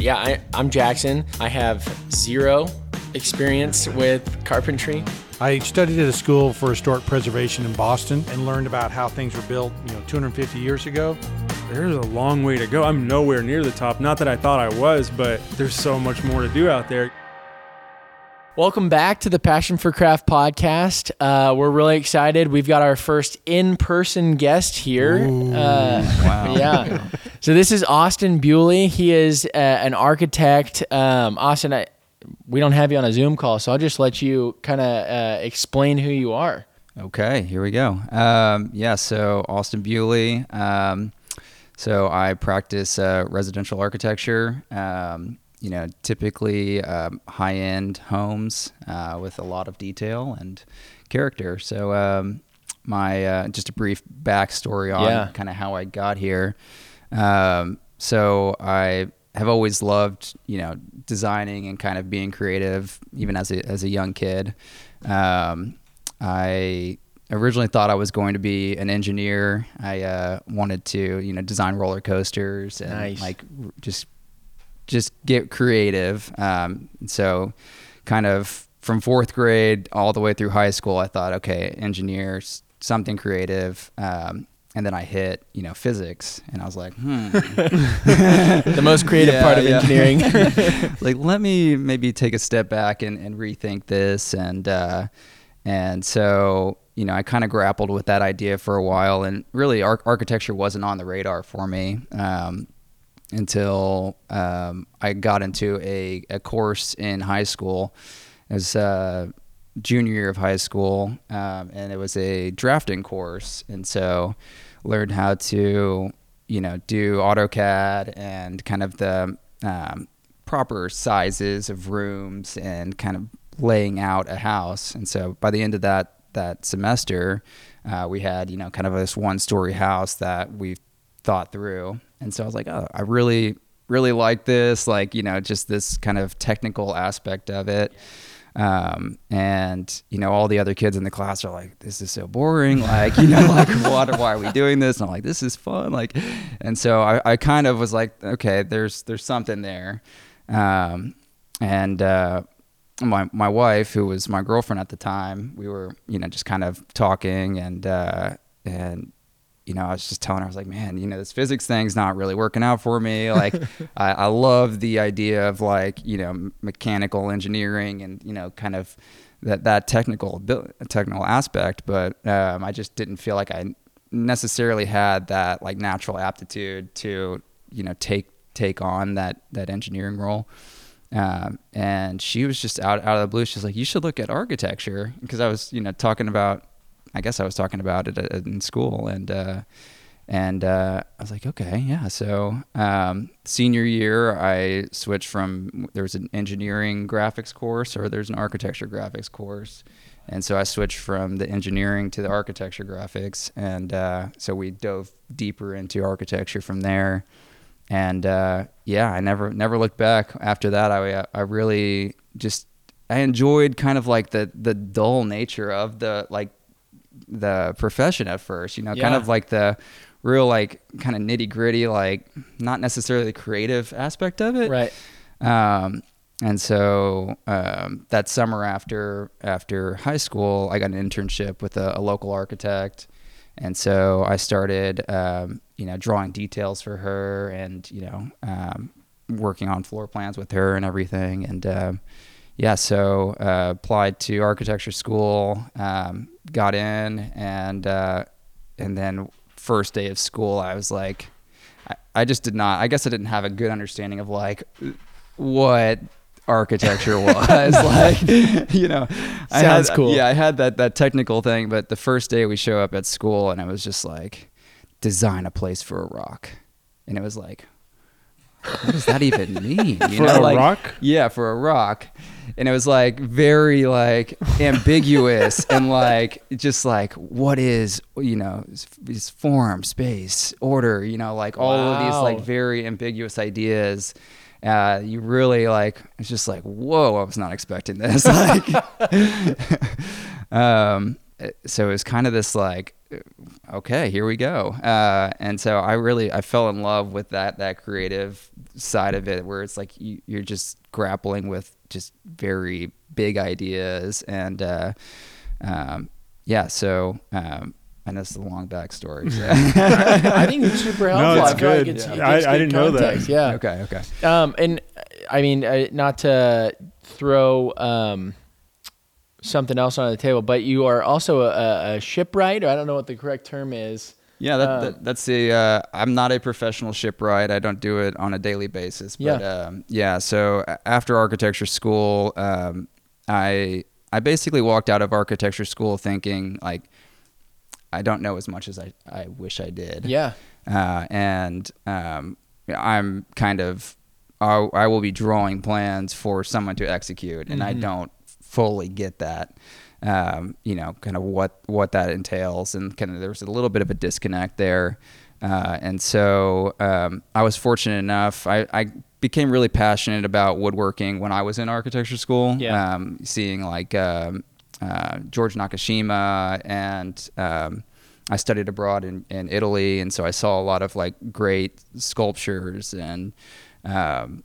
Yeah, I, I'm Jackson. I have zero experience with carpentry. I studied at a school for historic preservation in Boston and learned about how things were built, you know, 250 years ago. There's a long way to go. I'm nowhere near the top. Not that I thought I was, but there's so much more to do out there. Welcome back to the Passion for Craft podcast. Uh, we're really excited. We've got our first in person guest here. Uh, Wow. yeah. So this is Austin Bewley. He is uh, an architect. Um, Austin, I, we don't have you on a Zoom call, so I'll just let you kind of uh, explain who you are. Okay, here we go. Um, yeah, so Austin Bewley. Um, so I practice uh, residential architecture. Um, you know, typically um, high-end homes uh, with a lot of detail and character. So um, my uh, just a brief backstory on Yeah. kind of how I got here. Um, so I have always loved, you know, designing and kind of being creative, even as a as a young kid. Um, I originally thought I was going to be an engineer. I uh, wanted to, you know, design roller coasters and Nice. like r- just just get creative. Um, so, kind of from fourth grade all the way through high school, I thought, okay, engineers, something creative. Um, and then I hit, you know, physics, and I was like, hmm, The most creative Yeah, part of yeah. engineering. like let me maybe take a step back and, and rethink this and uh, and so you know I kind of grappled with that idea for a while and really ar- architecture wasn't on the radar for me um, until um, I got into a, a course in high school it was uh, junior year of high school um, and it was a drafting course and so learned how to you know do AutoCAD and kind of the um, proper sizes of rooms and kind of laying out a house. And so by the end of that that semester, uh, we had you know kind of this one story house that we thought through. And so I was like, oh, I really really like this, like you know just this kind of technical aspect of it. Um, and you know, all the other kids in the class are like, "This is so boring." Like, you know, like, what? Why are we doing this? And I'm like, "This is fun." Like, and so I, I kind of was like, "Okay, there's there's something there." Um, and uh, my my wife, who was my girlfriend at the time, we were you know just kind of talking and uh, and you know I was just telling her I was like, man, you know this physics thing's not really working out for me. Like I, I love the idea of like you know mechanical engineering and you know kind of that that technical technical aspect, but um, I just didn't feel like I necessarily had that like natural aptitude to you know take take on that that engineering role. Um, and she was just out out of the blue. She's like, "You should look at architecture," because I was, you know, talking about. I guess I was talking about it in school, and uh, and uh, I was like, "Okay, yeah." So um, senior year, I switched from there was an engineering graphics course or there's an architecture graphics course, and so I switched from the engineering to the architecture graphics, and uh, so we dove deeper into architecture from there and uh, yeah, I never never looked back after that. I I really just I enjoyed kind of like the the dull nature of the like the profession at first. You know, kind of like the real like kind of nitty gritty, like not necessarily the creative aspect of it. right. Um, and so um, that summer after after high school, I got an internship with a, a local architect, and so I started, um, you know, drawing details for her, and you know, um, working on floor plans with her and everything. And um, yeah, so uh, applied to architecture school, um, got in, and uh, and then first day of school, I was like, I, I just did not. I guess I didn't have a good understanding of like what architecture was like you know I Sounds had, cool. yeah i had that that technical thing but the first day we show up at school and it was just like design a place for a rock and it was like what does that even mean you For know a like rock? yeah for a rock and it was like very like ambiguous and like just like what is you know is form space order you know like all of these like very ambiguous ideas. Uh, you really like it's just like whoa i was not expecting this. Like um so it was kind of this like okay, here we go. Uh, and so I really I fell in love with that that creative side of it, where it's like you, you're just grappling with just very big ideas and uh, um, yeah. So um, I know it's a long backstory. So. I think it's super helpful. No, it's I feel like good. it's, Yeah. it I- gives I didn't know that. context, Yeah. okay, okay. Um, and uh, I mean, uh, not to throw um, something else on the table, but you are also a, a shipwright, or I don't know what the correct term is. Yeah, that, Um, that, that's the. Uh, I'm not a professional shipwright. I don't do it on a daily basis. But Yeah. um, yeah. So after architecture school, um, I I basically walked out of architecture school thinking like I don't know as much as I, I wish I did. Yeah. Uh, and um, I'm kind of I, I will be drawing plans for someone to execute, and I Mhm. don't fully get that. Um, you know, kind of what what that entails, and kind of there's a little bit of a disconnect there. Uh, and so um, I was fortunate enough. I, I became really passionate about woodworking when I was in architecture school. Yeah. Um, seeing like um, uh, George Nakashima and um, I studied abroad in, in Italy, and so I saw a lot of like great sculptures and um,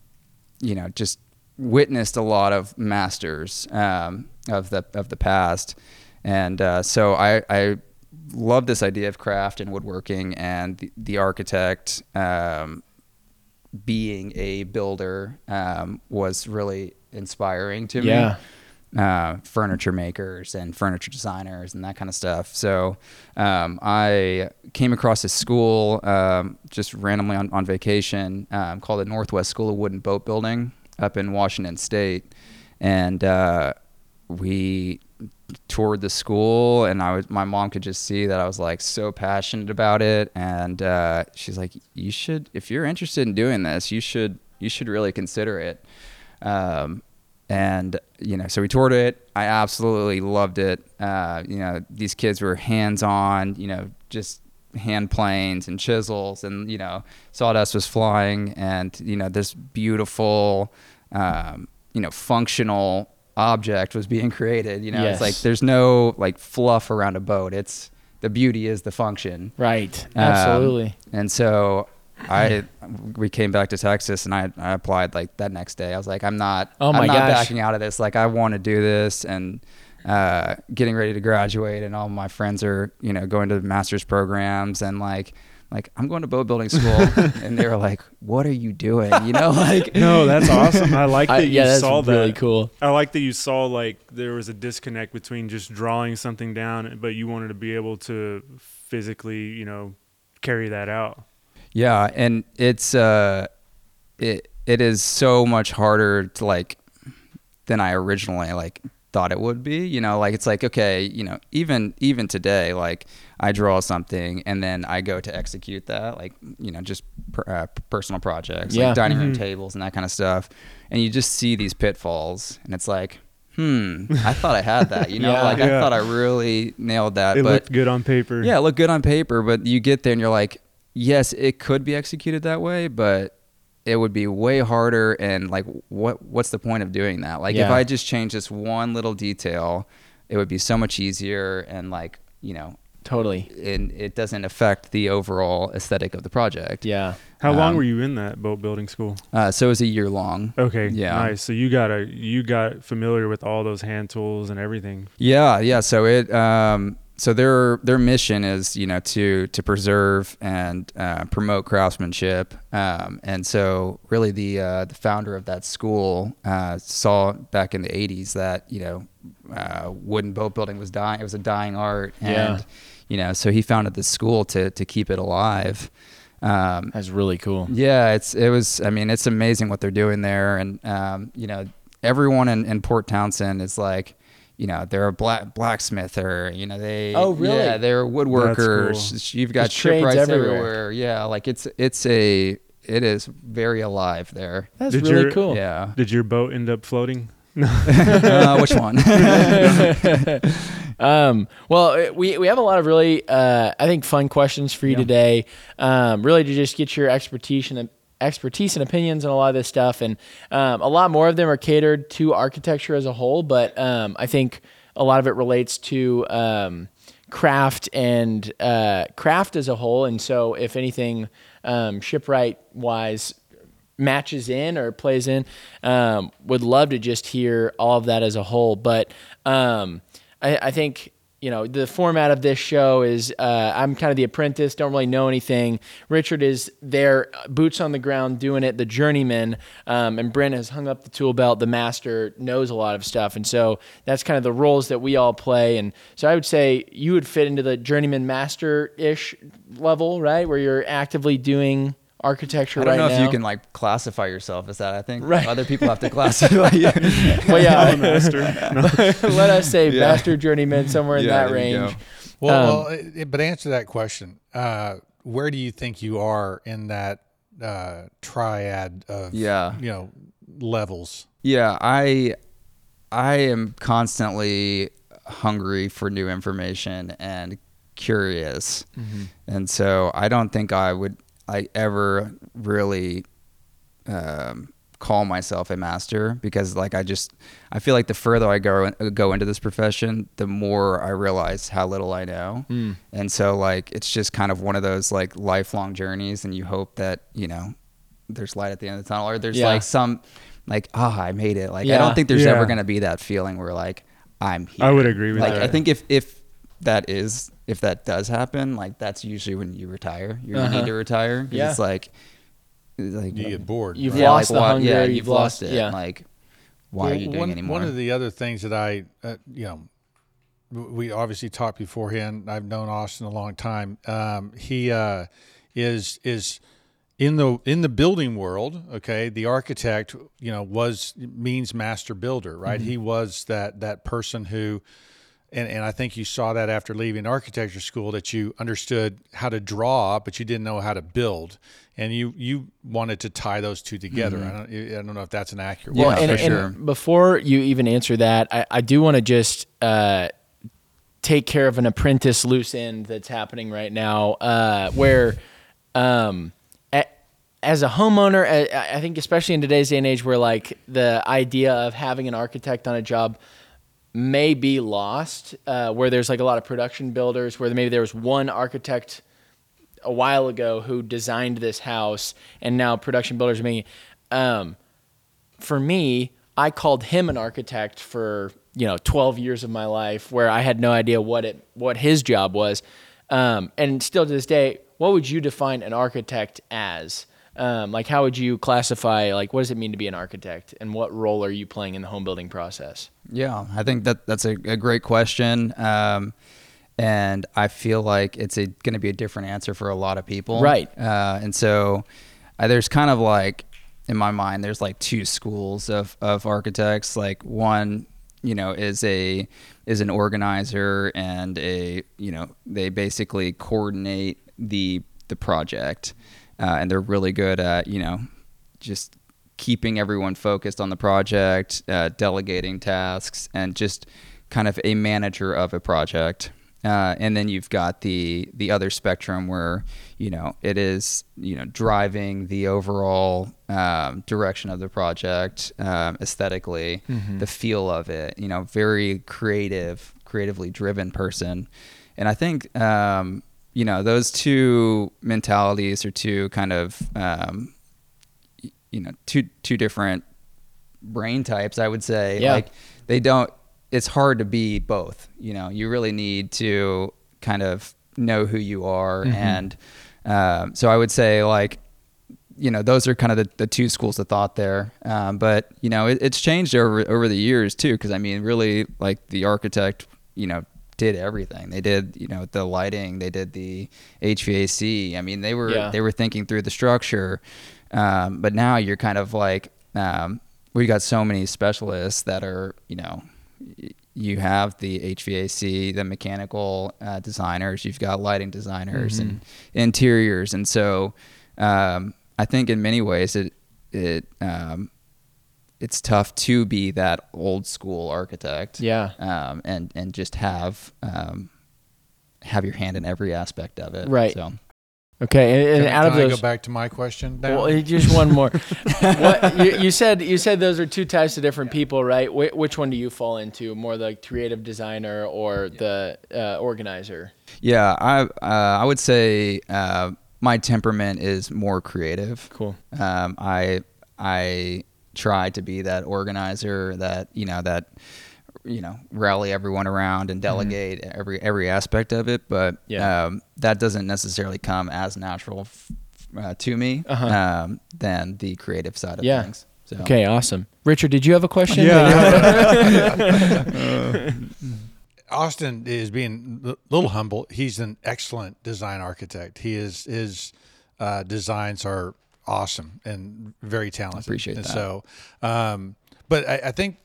you know just witnessed a lot of masters um, of the of the past, and uh, so I, I love this idea of craft and woodworking and the, the architect um, being a builder um, was really inspiring to me Yeah. uh, furniture makers and furniture designers and that kind of stuff. So um, I came across a school um, just randomly on, on vacation um, called the Northwest School of Wooden Boat Building up in Washington State, and uh, we toured the school and I was my mom could just see that I was like so passionate about it and uh, she's like you should if you're interested in doing this you should you should really consider it. Um, and you know so we toured it. I absolutely loved it. Uh, you know these kids were hands on you know just hand planes and chisels and you know sawdust was flying and you know this beautiful um, you know functional object was being created you know Yes. it's like there's no like fluff around a boat it's the beauty is the function Right. Um, Absolutely. and so I we came back to Texas and I, I applied like that next day. I was like, I'm not Oh my I'm not gosh. backing out of this. Like I want to do this and uh, getting ready to graduate and all my friends are, you know, going to master's programs and like like I'm going to boat building school and they were like, What are you doing? You know, like No, that's awesome. I like I- that yeah, you that's saw that. really cool. I like that you saw like there was a disconnect between just drawing something down, but you wanted to be able to physically, you know, carry that out. Yeah, and it's uh it it is so much harder to like than I originally like thought it would be. You know, like it's like okay, you know, even even today, like I draw something and then I go to execute that, like you know, just per, uh, personal projects, Yeah. like dining room Mhm. tables and that kind of stuff, and you just see these pitfalls, and it's like. Hmm. I thought I had that. You know, Yeah. like I thought I really nailed that. It but looked good on paper. yeah, it looked good on paper, but you get there and you're like, yes, it could be executed that way, but it would be way harder and like what what's the point of doing that? Like if I just change this one little detail, it would be so much easier and like, you know, Totally. and it doesn't affect the overall aesthetic of the project. Yeah. How long Um, were you in that boat building school? Uh, so it was a year long. Okay. Yeah. Nice. So you got a you got familiar with all those hand tools and everything. Yeah, yeah. So it, um, so their their mission is you know to to preserve and uh, promote craftsmanship, um, and so really the uh, the founder of that school uh, saw back in the '80s that you know uh, wooden boat building was dying; it was a dying art, and Yeah. you know so he founded this school to to keep it alive. Um, That's really cool. yeah, it's it was. I mean, it's amazing what they're doing there, and um, you know, everyone in, in Port Townsend is like, you know, they're a black blacksmith or you know they. Oh, really? Yeah, they're woodworkers. That's You've got There's trades shipwrights everywhere. everywhere. Yeah, like it's it's a it is very alive there. That's Did really your- cool. Yeah. Did your boat end up floating? uh, which one? um, well, uh, we, we have a lot of really, uh, I think, fun questions for you today. Um, really to just get your expertise and expertise and opinions on a lot of this stuff, and um, a lot more of them are catered to architecture as a whole. But um, I think a lot of it relates to um, craft and uh, craft as a whole. And so, if anything, um, shipwright wise matches in or plays in, um, would love to just hear all of that as a whole. But um, I, I think you know the format of this show is uh, i'm kind of the apprentice don't really know anything. Richard is there boots on the ground doing it the journeyman um, and brent has hung up the tool belt. The master knows a lot of stuff. And so that's kind of the roles that we all play. And so i would say you would fit into the journeyman master-ish level right? Where you're actively doing architecture I don't right know now if you can like classify yourself as that. I think Right. other people have to classify you. well yeah master. let us say Yeah. master journeyman somewhere in Yeah, that there you go. range Well, Um, well it- but answer that question. Uh, where do you think you are in that uh, triad of Yeah. you know levels? Yeah, I I am constantly hungry for new information and curious. And so I don't think I would I ever really um, call myself a master because like I just I feel like the further I go go into this profession, the more I realize how little I know. And so like it's just kind of one of those like lifelong journeys and you hope that, you know, there's light at the end of the tunnel or there's Yeah. like some like ah I made it. Like I don't think there's Yeah. ever going to be that feeling where like I'm here. I would agree with like that. I think if if that is if that does happen, like that's usually when you retire. You Uh-huh. need to retire. 'cause Yeah. It's like like You get bored. You've right? yeah, lost like, the why- hunger, Yeah, you've you've, lost- lost, it. yeah. Like why Well, are you doing one, anymore? One of the other things that I, uh, you know, we obviously talked beforehand. I've known Austin a long time. Um, he uh, is is in the in the building world. Okay, the architect, you know, was means master builder, right? Mm-hmm. He was that that person who. And, and I think you saw that after leaving architecture school that you understood how to draw, but you didn't know how to build, and you you wanted to tie those two together. I don't I don't know if that's an accurate. Mm-hmm. Yeah, Well, and, for and sure. before you even answer that, I, I do want to just uh, take care of an apprentice loose end that's happening right now, uh, where um, a- as a homeowner, I, I think especially in today's day and age, where like the idea of having an architect on a job may be lost, uh, where there's like a lot of production builders, where maybe there was one architect a while ago who designed this house, and now production builders are. Um, for me, I called him an architect for you know 12 years of my life, where I had no idea what it what his job was, um, and still to this day, what would you define an architect as? Um, like, how would you classify? Like, what does it mean to be an architect, and what role are you playing in the home building process? Yeah, I think that that's a, a great question. Um, and I feel like it's going to be a different answer for a lot of people. Right. Uh, and so uh, there's kind of like, in my mind, there's like two schools of, of architects. Like one, you know, is a is an organizer and a you know they basically coordinate the the project, uh, and they're really good at you know just keeping everyone focused on the project, uh, delegating tasks, and just kind of a manager of a project. Uh, and then you've got the the other spectrum where you know it is you know driving the overall um, direction of the project um, aesthetically, the feel of it. You know, very creative, creatively driven person. And I think um, you know those two mentalities are two kind of um, you know two two different brain types i would say. Yeah. like they don't it's hard to be both you know. You really need to kind of know who you are and um, so i would say like you know those are kind of the, the two schools of thought there. Um, but you know it, it's changed over over the years too because i mean really like the architect you know did everything. They did you know the lighting they did the hvac i mean they were Yeah. they were thinking through the structure. Um, but now you're kind of like um, we got so many specialists that are you know you have the HVAC, the mechanical uh, designers, you've got lighting designers and interiors, and so um, I think in many ways it it um, it's tough to be that old school architect, Yeah. um, and and just have um, have your hand in every aspect of it, Right. So Okay, and, and Can, out can of I those, go back to my question? Now? well, eh, just one more. what you, you said? You said those are two types of different people, right? Wh- which one do you fall into? More the creative designer or the uh, organizer? Yeah, I uh, I would say uh, my temperament is more creative. Cool. Um, I I try to be that organizer that you know that you know rally everyone around and delegate every every aspect of it, but Yeah. um, that doesn't necessarily come as natural f- uh, to me Uh-huh. um, than the creative side of Yeah. things. So. Okay, awesome. Richard, did you have a question? yeah Austin is being a little humble. He's an excellent design architect. He is his uh, designs are awesome and very talented. Appreciate and that. So, um, but I, I think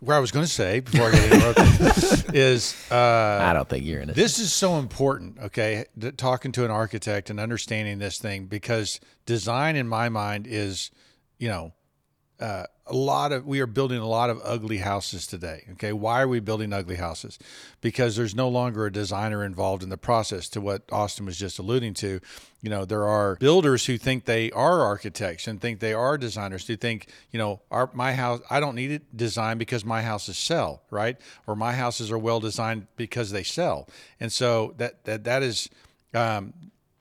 where I was going to say before I get interrupted is uh, I don't think you're in it. this is so important, okay? Talking to an architect and understanding this thing because design, in my mind, is, you know, uh, a lot of we are building a lot of ugly houses today. Okay, why are we building ugly houses? Because there's no longer a designer involved in the process. To what Austin was just alluding to, you know, there are builders who think they are architects and think they are designers. Who think, you know, our my house, I don't need it designed because my houses sell, right? Or my houses are well designed because they sell. And so that that that is. Um,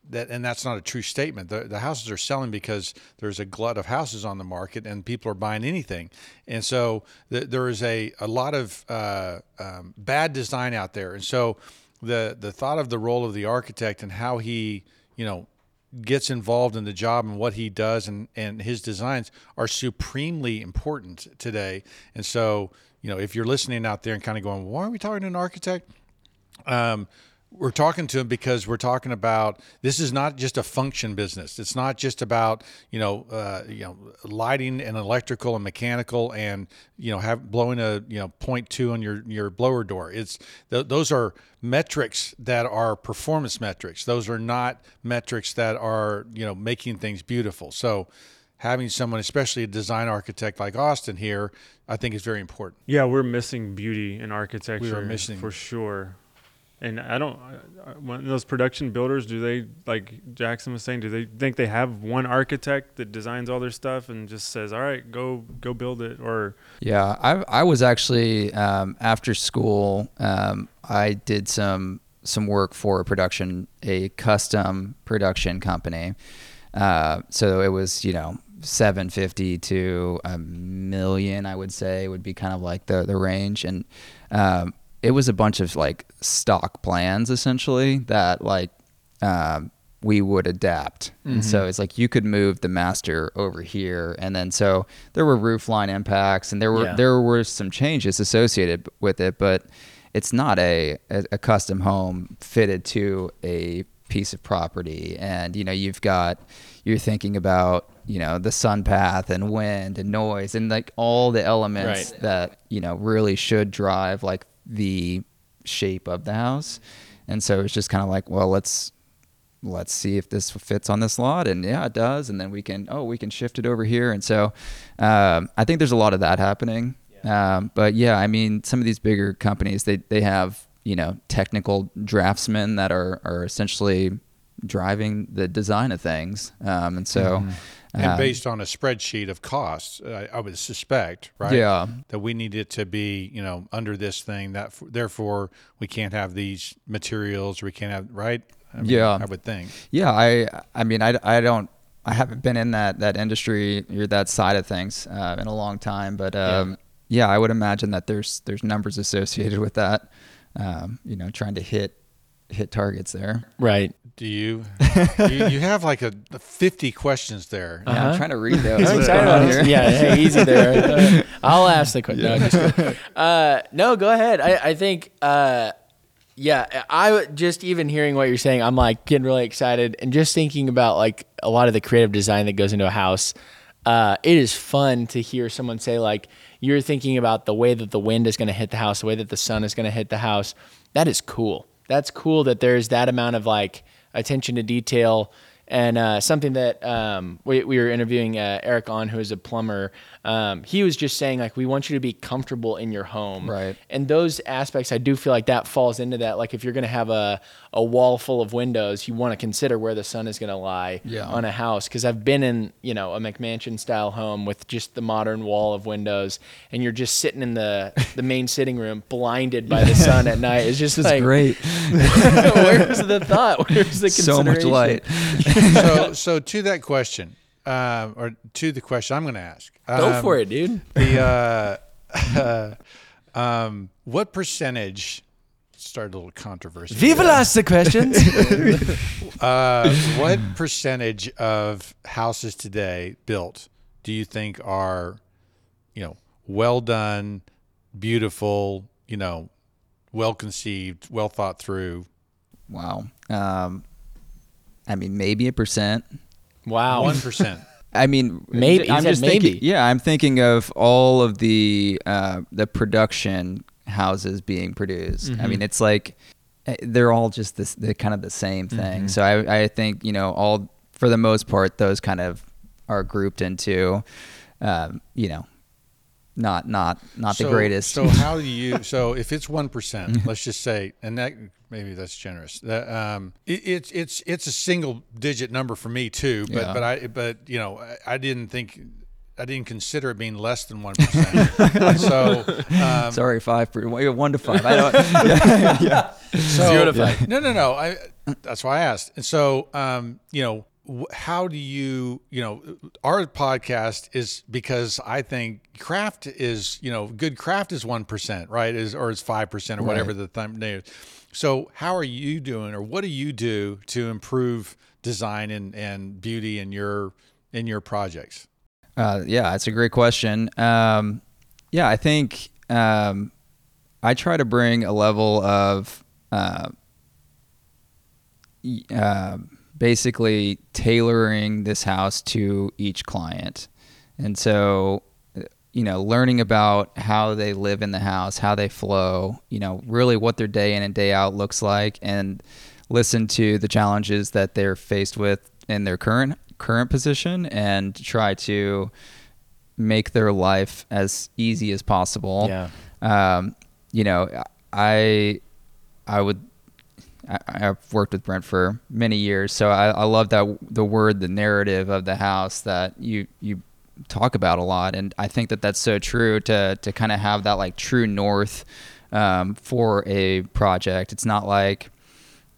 that and that's not a true statement. The, the houses are selling because there's a glut of houses on the market and people are buying anything, and so th- there is a a lot of uh, um, bad design out there. And so the the thought of the role of the architect and how he you know gets involved in the job and what he does and and his designs are supremely important today. And so you know if you're listening out there and kind of going, why are we talking to an architect? um, we're talking to him because we're talking about this is not just a function business. It's not just about you know uh, you know lighting and electrical and mechanical and you know have blowing a you know point two on your your blower door. It's th- those are metrics that are performance metrics. Those are not metrics that are you know making things beautiful. So having someone, especially a design architect like Austin here, I think is very important. Yeah, we're missing beauty in architecture. missing- for sure. And I don't. When those production builders, do they like Jackson was saying? Do they think they have one architect that designs all their stuff and just says, "All right, go go build it"? Or Yeah, I I was actually um, after school. Um, I did some some work for a production, a custom production company. Uh, so it was you know seven fifty to a million, I would say would be kind of like the the range, and um, it was a bunch of like stock plans essentially that like um, we would adapt. And so it's like you could move the master over here, and then so there were roof line impacts, and there were Yeah. there were some changes associated with it, but it's not a, a a custom home fitted to a piece of property, and you know you've got you're thinking about you know the sun path and wind and noise and like all the elements Right. that you know really should drive like the shape of the house. And so it's just kind of like well let's let's see if this fits on this lot. And yeah it does. And then we can oh we can shift it over here. And so um, i think there's a lot of that happening. Um, but yeah i mean some of these bigger companies they, they have you know technical draftsmen that are, are essentially driving the design of things. Um, and so and um, based on a spreadsheet of costs, I, I would suspect, right? Yeah. That we need it to be, you know, under this thing. That f- therefore we can't have these materials. We can't have right. I mean, Yeah. I would think. Yeah, I I mean I, I don't I haven't been in that that industry or that side of things uh, in a long time, but um, yeah. I would imagine that there's there's numbers associated with that. Um, you know, trying to hit hit targets there. Right. Do you? you, you have like a fifty questions there. Yeah, Uh-huh. I'm trying to read those. What's going on about Yeah, hey, easy there. Uh, I'll ask the question. No, uh, no, go ahead. I, I think, uh, yeah, I would- just even hearing what you're saying, I'm like getting really excited and just thinking about like a lot of the creative design that goes into a house. Uh, it is fun to hear someone say like you're thinking about the way that the wind is going to hit the house, the way that the sun is going to hit the house. That is cool. That's cool that there's that amount of like attention to detail and uh, something that um, we, we were interviewing uh, Eric on, who is a plumber. Um, he was just saying like we want you to be comfortable in your home, Right. And those aspects, I do feel like that falls into that. Like if you're going to have a a wall full of windows, you want to consider where the sun is going to lie Yeah. on a house. Because I've been in you know a McMansion style home with just the modern wall of windows, and you're just sitting in the the main sitting room, blinded by the sun at night. It's just This like great. where's the thought? Where's the so much light. so so to that question, uh, or to the question I'm going to ask. Go um, for it, dude. The uh, um, what percentage? Start a little controversy. Viva las the questions. Uh, what percentage of houses today built do you think are, you know, well done, beautiful, you know, well conceived, well thought through? Wow. Um, I mean, maybe a percent. wow. One percent. I mean, Maybe. I'm said just thinking. Yeah, I'm thinking of all of the uh, the production houses being produced. I mean, it's like eh, they're all just this, they're kind of the same thing. So I, I think you know all for the most part those kind of are grouped into, um, you know, not not not the greatest. So how do you? So if it's one percent, let's just say, and that maybe that's generous. That um, it, it's it's it's a single digit number for me too. But Yeah. but I but you know I, I didn't think. I didn't consider it being less than one percent. so, um, Sorry, five per, one to five. I don't. yeah, yeah. so Zero to five. No, no, no. I. That's why I asked. And so, um, you know, wh- how do you, you know, our podcast is because I think craft is, you know, good craft is one percent, right? Is or is five percent or whatever Right. the thumbnail. is. So, how are you doing, or what do you do to improve design and and beauty in your in your projects? Uh, yeah, it's a great question. Um, yeah, I think um, I try to bring a level of uh, uh, basically tailoring this house to each client. And so, you know, learning about how they live in the house, how they flow, you know, really what their day in and day out looks like, and listen to the challenges that they're faced with in their current current position, and try to make their life as easy as possible. Yeah. Um, you know, I I would I, I've worked with Brent for many years, so I, I love that the word, the narrative of the house that you you talk about a lot, and I think that that's so true to to kind of have that like true north um, for a project. It's not like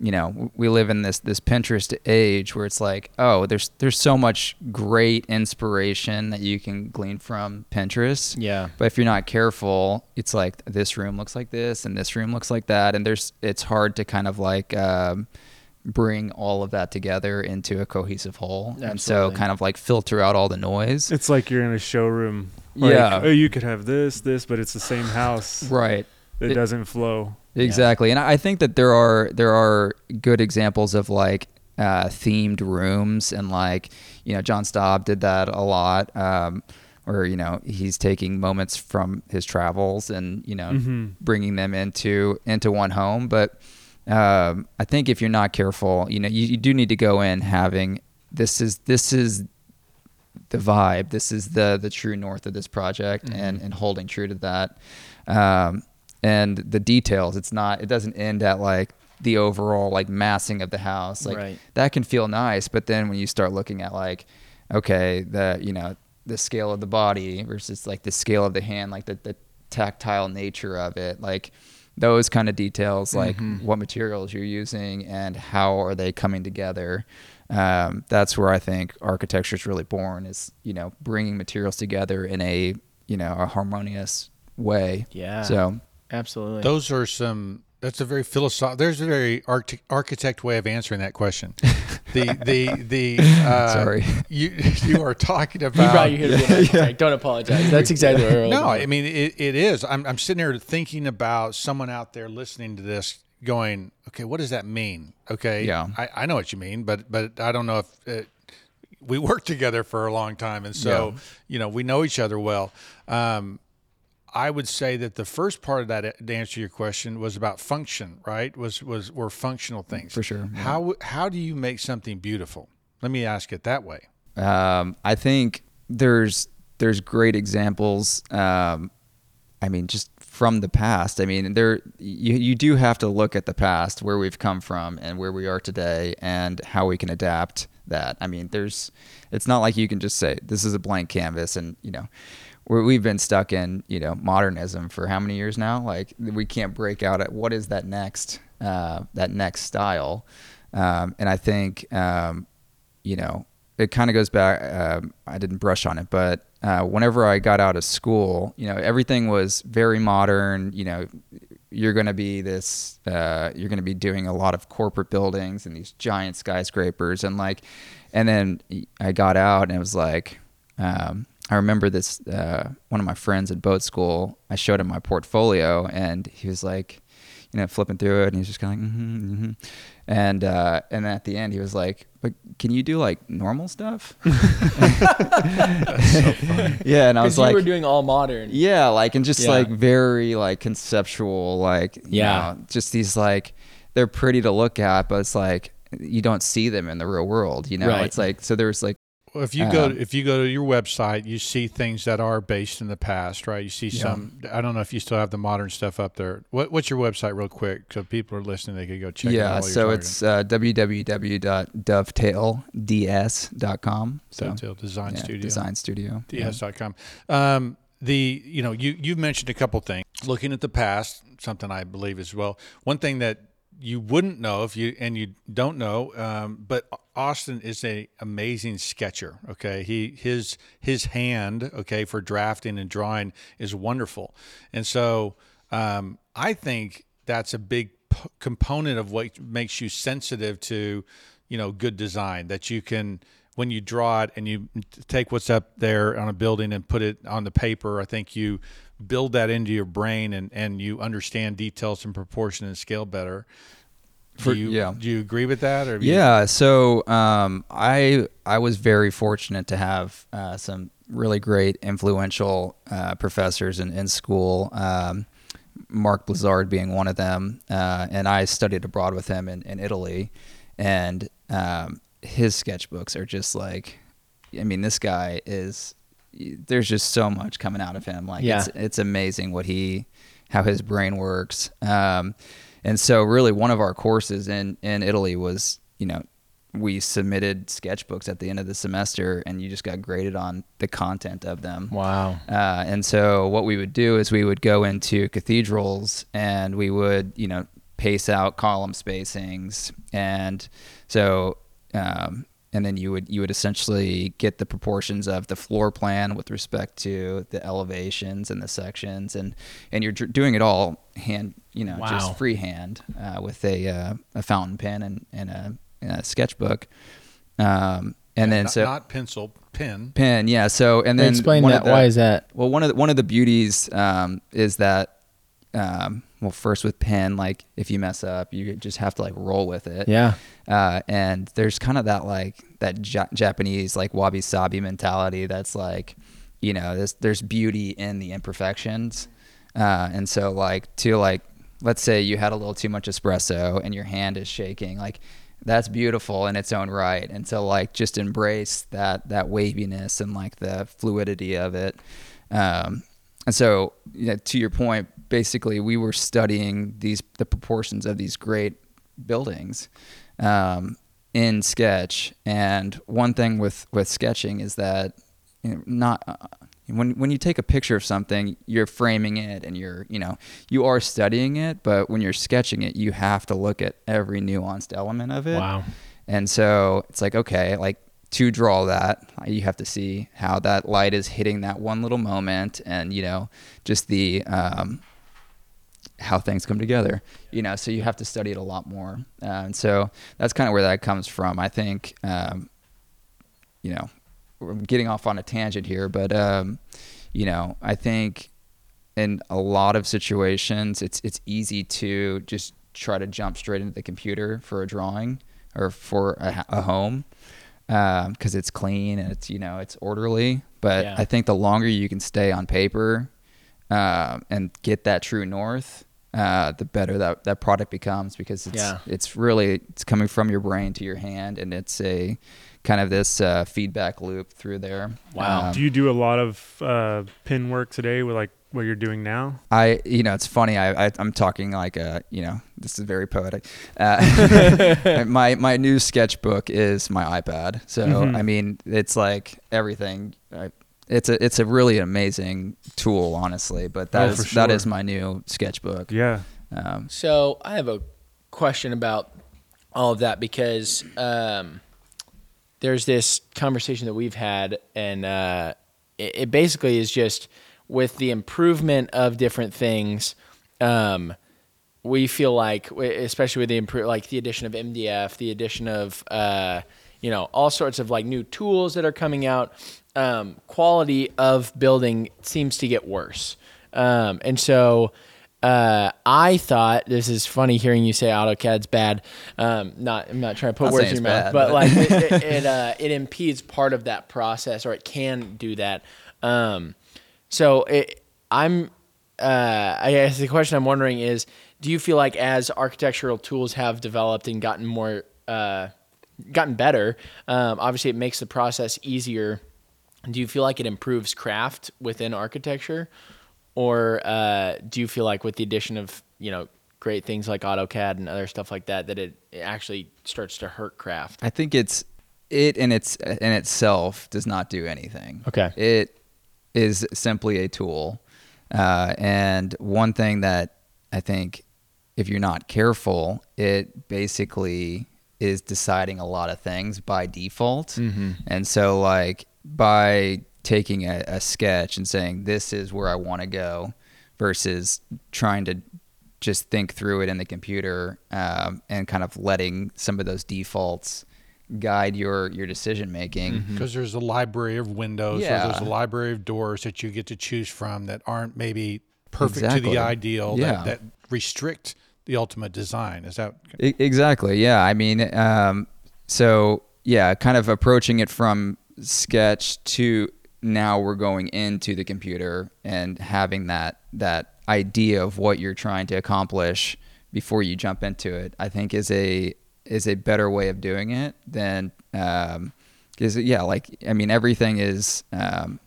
you know we live in this this Pinterest age where it's like oh there's there's so much great inspiration that you can glean from Pinterest Yeah. but if you're not careful, it's like this room looks like this and this room looks like that, and there's it's hard to kind of like um, bring all of that together into a cohesive whole, Absolutely. and so kind of like filter out all the noise. It's like you're in a showroom. Like, Yeah. Oh, you could have this, this, but it's the same house. Right. It, It- doesn't flow. Exactly, and I think that there are there are good examples of like uh, themed rooms, and like you know John Staub did that a lot, um, or you know he's taking moments from his travels and you know Mhm. bringing them into into one home. But um, I think if you're not careful, you know you, you do need to go in having this is this is the vibe. This is the the true north of this project, and and holding true to that. Um, and the details. It's not. It doesn't end at like the overall like massing of the house. Like Right. that can feel nice, but then when you start looking at like, okay, the you know the scale of the body versus like the scale of the hand, like the the tactile nature of it, like those kind of details, like what materials you're using and how are they coming together. Um, that's where I think architecture is really born. Is you know bringing materials together in a you know a harmonious way. Yeah. So Absolutely. Those are some. That's a very philosophical. There's a very arch- architect way of answering that question. The the the. Uh, Sorry. You you are talking about. brought you here to be an architect. Don't apologize. That's exactly what we're No, looking I mean it, it is. I'm I'm sitting here thinking about someone out there listening to this, going, okay, what does that mean? Okay, Yeah. I, I know what you mean, but but I don't know if it, we worked together for a long time, and so you know we know each other well. Um, I would say that the first part of that to answer your question was about function, right? Was was were functional things For sure, yeah. How how do you make something beautiful? Let me ask it that way. Um, I think there's there's great examples. Um, I mean, just from the past. I mean, there you you do have to look at the past, where we've come from, and where we are today, and how we can adapt that. I mean, there's it's not like you can just say this is a blank canvas, and you know. We're, we've been stuck in you know modernism for how many years now like we can't break out at what is that next uh, that next style um, and i think um, you know it kind of goes back. Um, I didn't brush on it, but uh, whenever I got out of school, you know, everything was very modern. You know, you're going to be this. Uh, you're going to be doing a lot of corporate buildings and these giant skyscrapers, and like, and then I got out and it was like. Um, I remember this. Uh, one of my friends at boat school. I showed him my portfolio, and he was like, you know, flipping through it, and he was just kind of like, mm-hmm, mm-hmm. and uh, and then at the end, he was like, "But can you do like normal stuff?" yeah, and I was you like, were doing all modern. yeah, like and just Yeah. like very like conceptual, like you Yeah. know, just these like they're pretty to look at, but it's like you don't see them in the real world. You know, Right. it's like so there's like Well, if you go Um, if you go to your website, you see things that are based in the past, right? You see some. I don't know if you still have the modern stuff up there. What, what's your website, real quick, so people are listening, they could go check. it out yeah. So it's uh, www.dovetailds.com. So Dovetail Design yeah, Studio. Design Studio. Yeah. ds.com. Um, the you know you you mentioned a couple things. Looking at the past, something I believe as well. One thing that you wouldn't know if you and you don't know, um, but Austin is a amazing sketcher. Okay, he his his hand okay for drafting and drawing is wonderful, and so um, I think that's a big p- component of what makes you sensitive to you know good design that you can when you draw it and you take what's up there on a building and put it on the paper i think you build that into your brain and and you understand details and proportion and scale better For- do you yeah. do you agree with that or have you- Yeah, so um, I I was very fortunate to have uh, some really great influential uh, professors in, in school. Um, Mark Blizzard being one of them, uh, and I studied abroad with him in, in Italy, and um, his sketchbooks are just like, I mean, this guy is. There's just so much coming out of him. Like Yeah. it's it's amazing what he, how his brain works. Um, and so really one of our courses in in Italy was you know we submitted sketchbooks at the end of the semester and you just got graded on the content of them. Wow. Uh, and so what we would do is we would go into cathedrals and we would, you know, pace out column spacings, and so um, and then you would you would essentially get the proportions of the floor plan with respect to the elevations and the sections, and and you're doing it all hand, you know, Wow. just freehand uh, with a uh, a fountain pen and and a, and a sketchbook. Um, and then not, so not pencil pen pen, yeah. So and then Explain one that. the- Why is that? well, one of the, one of the beauties um, is that um, well, first with pen, like if you mess up, you just have to like roll with it. Yeah. Uh, and there's kind of that like that ja- Japanese like wabi sabi mentality. That's like, you know, there's there's beauty in the imperfections. Uh, and so like to like, let's say you had a little too much espresso and your hand is shaking, like that's beautiful in its own right. And so like just embrace that that waviness and like the fluidity of it. Um, and so you know, to your point, basically we were studying these the proportions of these great buildings um, in sketch. And one thing with with sketching is that you know, not uh, when when you take a picture of something, you're framing it and you're you know you are studying it. But when you're sketching it, you have to look at every nuanced element of it. Wow. And so it's like, okay, like to draw that, you have to see how that light is hitting that one little moment and, you know, just the, um, how things come together, you know, so you have to study it a lot more. Uh, and so that's kind of where that comes from. I think, um, you know, we're getting off on a tangent here, but, um, you know, I think in a lot of situations, it's, it's easy to just try to jump straight into the computer for a drawing or for a, a home because it's clean and it's you know it's orderly. But Yeah. I think the longer you can stay on paper um, and get that true north, uh, the better that that product becomes because it's Yeah. it's really it's coming from your brain to your hand and it's a kind of this uh, feedback loop through there. Wow. Um, Do you do a lot of uh, pin work today with like what you're doing now? I, you know, it's funny. I, I I'm talking like, uh, you know, this is very poetic. Uh, my my new sketchbook is my iPad. So Mhm. I mean, it's like everything. I, it's a it's a really amazing tool, honestly. But that Oh, is sure. is my new sketchbook. Yeah. Um, So I have a question about all of that because um, there's this conversation that we've had, and uh, it, it basically is just with the improvement of different things. Um, we feel like, especially with the improve, like the addition of MDF, the addition of uh, you know all sorts of like new tools that are coming out, um, quality of building seems to get worse, um, and so uh, I thought this is funny hearing you say AutoCAD's bad. Um, not I'm not trying to put Not words in your mouth, bad, but, but- like it it, it, uh, it impedes part of that process, or it can do that. Um, so it, I'm. Uh, I guess the question I'm wondering is, do you feel like as architectural tools have developed and gotten more, uh, gotten better, um, obviously it makes the process easier. Do you feel like it improves craft within architecture, or uh, do you feel like with the addition of you know great things like AutoCAD and other stuff like that, that it, it actually starts to hurt craft? I think it's it in its in itself does not do anything. Okay. It is simply a tool, uh, and one thing that I think if you're not careful, it basically is deciding a lot of things by default. And so, like by taking a, a sketch and saying this is where I want to go, versus trying to just think through it in the computer um, and kind of letting some of those defaults guide your your decision making. because there's a library of windows or there's a library of doors that you get to choose from that aren't maybe perfect to the ideal Yeah. that, that restrict the ultimate design is that Exactly. Yeah. I mean, um, so yeah, kind of approaching it from sketch to now we're going into the computer and having that that idea of what you're trying to accomplish before you jump into it. I think is a is a better way of doing it than um, is yeah. Like I mean, everything is. Um,